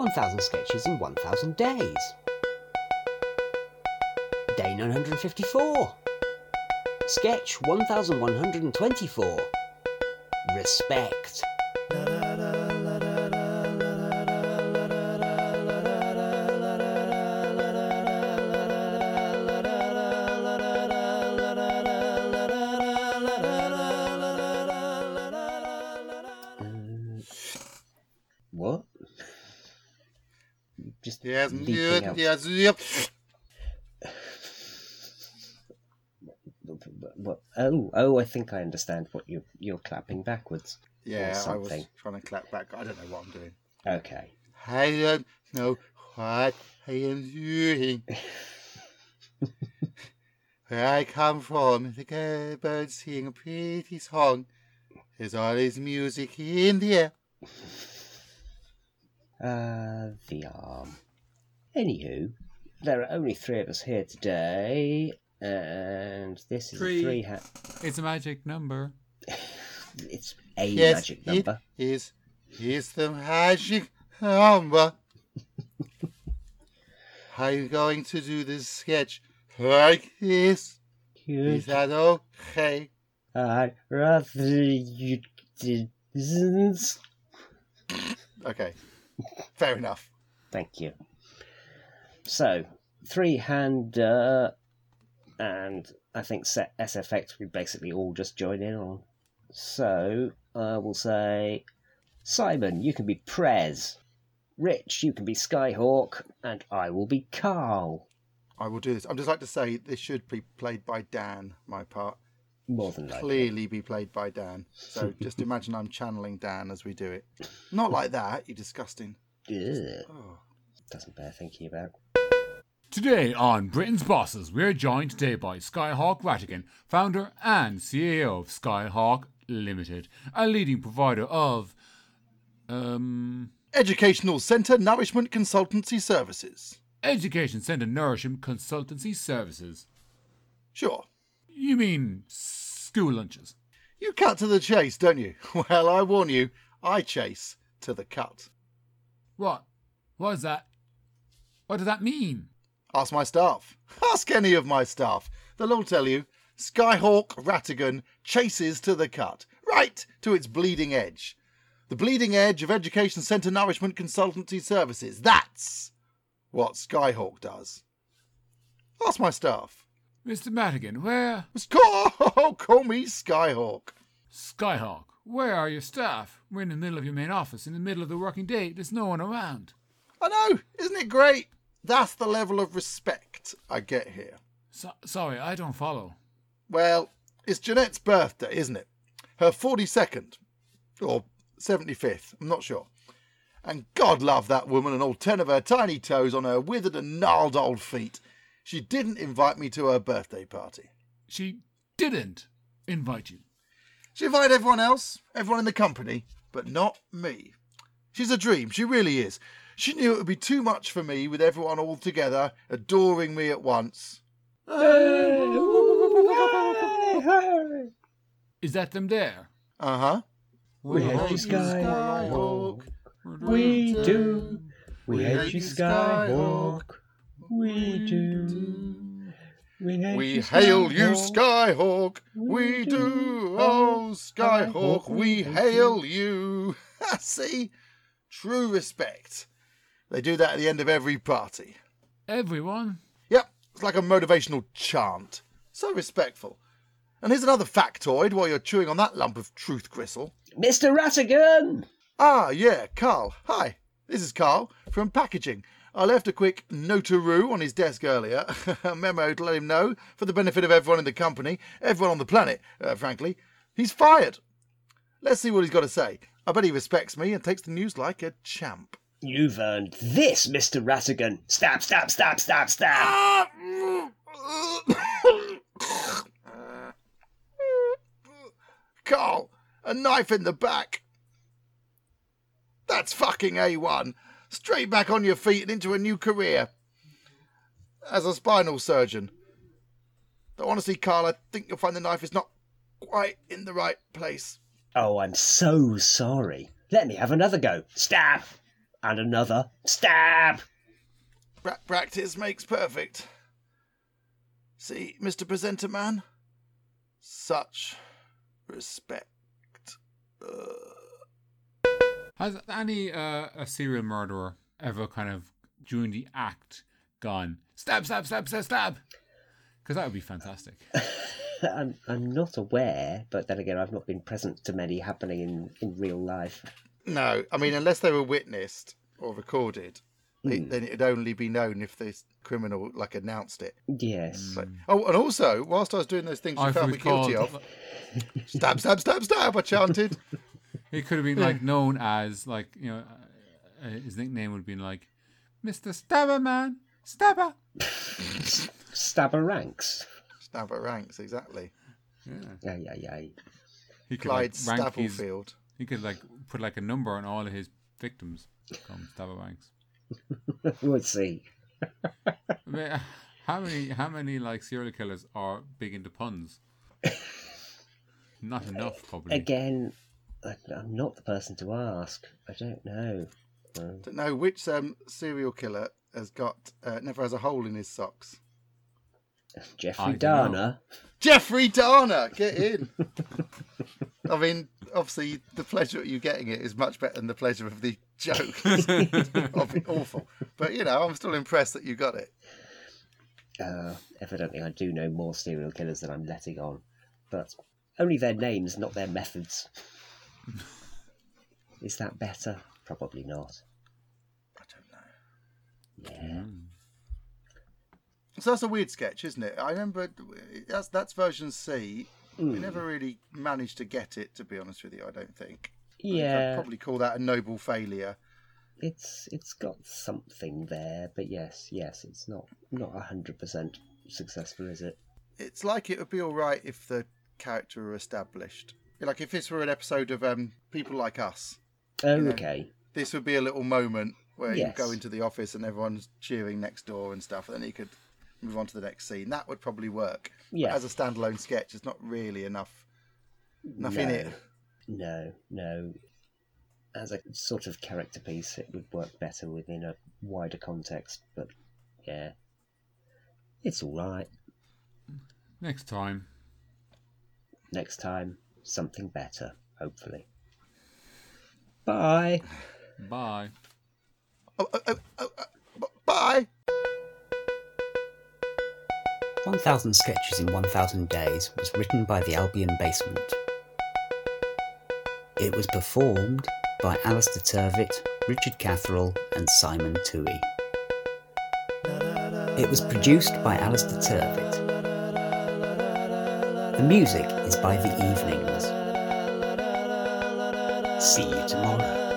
1000 sketches in 1000 days. Day 954. Sketch 1124. Respect. What? Just Yes, mm, leaping yes, out. yes. What? Oh, oh! I think I understand what you you're clapping backwards. Yeah, I was trying to clap back. I don't know what I'm doing. Okay. I don't know what I am doing. Where I come from, the birds sing a pretty song. There's always music in the air. Uh, the arm. Anywho, there are only three of us here today, and this is Three. a three hat. It's a magic number. It's a yes, magic number. it is. It's the magic number. I'm going to do this sketch like this. Is that okay? I'd rather you didn't. Okay. Fair enough. Thank you. So, three hander, and I think set SFX we basically all just join in on. So, I will say Simon, you can be Prez. Rich, you can be Skyhawk, and I will be Carl. I will do this. I'd just like to say this should be played by Dan, my part. More than likely. Clearly be played by Dan. So just imagine I'm channeling Dan as we do it. Not like that, you disgusting. Ugh, Oh. doesn't bear thinking about. Today on Britain's Bosses, we're joined today by Skyhawk Rattigan, founder and CEO of Skyhawk Limited, a leading provider of. Um. Educational Centre Nourishment Consultancy Services. Education Centre Nourishment Consultancy Services. Sure. You mean school lunches? You cut to the chase, don't you? Well, I warn you, I chase to the cut. What? What is that? What does that mean? Ask my staff. Ask any of my staff. They'll all tell you Skyhawk Rattigan chases to the cut, right to its bleeding edge. The bleeding edge of Education Centre Nourishment Consultancy Services. That's what Skyhawk does. Ask my staff. Mr. Madigan, where? Call, call me Skyhawk. Skyhawk, where are your staff? We're in the middle of your main office, in the middle of the working day. There's no one around. I know, isn't it great? That's the level of respect I get here. So- sorry, I don't follow. Well, it's Jeanette's birthday, isn't it? Her 42nd. Or 75th, I'm not sure. And God love that woman and all ten of her tiny toes on her withered and gnarled old feet. She didn't invite me to her birthday party. She didn't invite you. She invited everyone else, everyone in the company, but not me. She's a dream, she really is. She knew it would be too much for me with everyone all together, adoring me at once. Is that them there? Uh huh. We hate you, Skyhawk. We do. We hate you, Skyhawk. We do. We We hail you, Skyhawk. Skyhawk. We do. Oh, Skyhawk, we hail you. See? True respect. They do that at the end of every party. Everyone? Yep, it's like a motivational chant. So respectful. And here's another factoid while you're chewing on that lump of truth gristle. Mr. Rattigan! Ah, yeah, Carl. Hi, this is Carl from packaging. I left a quick notaroo on his desk earlier, a memo to let him know, for the benefit of everyone in the company, everyone on the planet, uh, frankly, he's fired. Let's see what he's got to say. I bet he respects me and takes the news like a champ. You've earned this, Mr. Rattigan. Stab, stab, stab, stab, stab. Carl, a knife in the back. That's fucking A1. Straight back on your feet and into a new career. As a spinal surgeon. Though honestly, Carl, I think you'll find the knife is not quite in the right place. Oh, I'm so sorry. Let me have another go. Stab. And another. Stab! Pra- practice makes perfect. See, Mr. Presenter Man? Such respect. Has any uh, a serial murderer ever kind of during the act gone stab, stab, stab, stab, stab? Because that would be fantastic. I'm, I'm not aware, but then again, I've not been present to many happening in, in real life. no, I mean, unless they were witnessed or recorded, they- Hmm. then it'd only be known if the criminal like announced it. Yes. So, oh, and also, whilst I was doing those things you I've found me guilty of, stab, stab, stab, stab, I chanted. It could have been like known as like you know, uh, uh, his nickname would have been like Mister Stabber Man, Stabber. Stabber ranks. Stabber ranks, exactly. Yeah, Yeah, yeah, yeah. he could Clyde like, rank his, He could like put like a number on all of his victims. Come Stabber ranks. we'll see. I mean, how many how many like serial killers are big into puns? Not enough, probably. Again, I- I'm not the person to ask. I don't know. Um, Don't know which um, serial killer has got uh, never has a hole in his socks. Jeffrey don't. Dahmer. Jeffrey Dahmer, get in. I mean, obviously, the pleasure of you getting it is much better than the pleasure of the joke. Obvi- awful, but you know, I'm still impressed that you got it. Uh, evidently, I do know more serial killers than I'm letting on, but only their names, not their methods. Is that better? Probably not. I don't know. Yeah. Mm. So that's a weird sketch, isn't it? I remember that's that's version C. We Mm. never really managed to get it, to be honest with you. I don't think. I'd Yeah, probably call that a noble failure. it's it's got something there, but yes, yes, it's not not hundred percent successful, is it? It's like it would be all right if the character were established. Like if this were an episode of um, People Like Us, Oh, know, okay. this would be a little moment where Yes. you go into the office and everyone's cheering next door and stuff, and then you could move on to the next scene. That would probably work. But Yeah. As a standalone sketch, it's not really enough. Enough in it. No, no. As a sort of character piece, it would work better within a wider context, but yeah. It's alright. Next time. Next time, something better, hopefully. Bye. Bye. Oh, oh, oh, oh, oh, bye. 1000 Sketches in 1000 Days was written by the Albion Basement. It was performed by Alistair Turvitt, Richard Catherall, and Simon Toohey. It was produced by Alistair Turvitt. The music by The Evenings. See you tomorrow.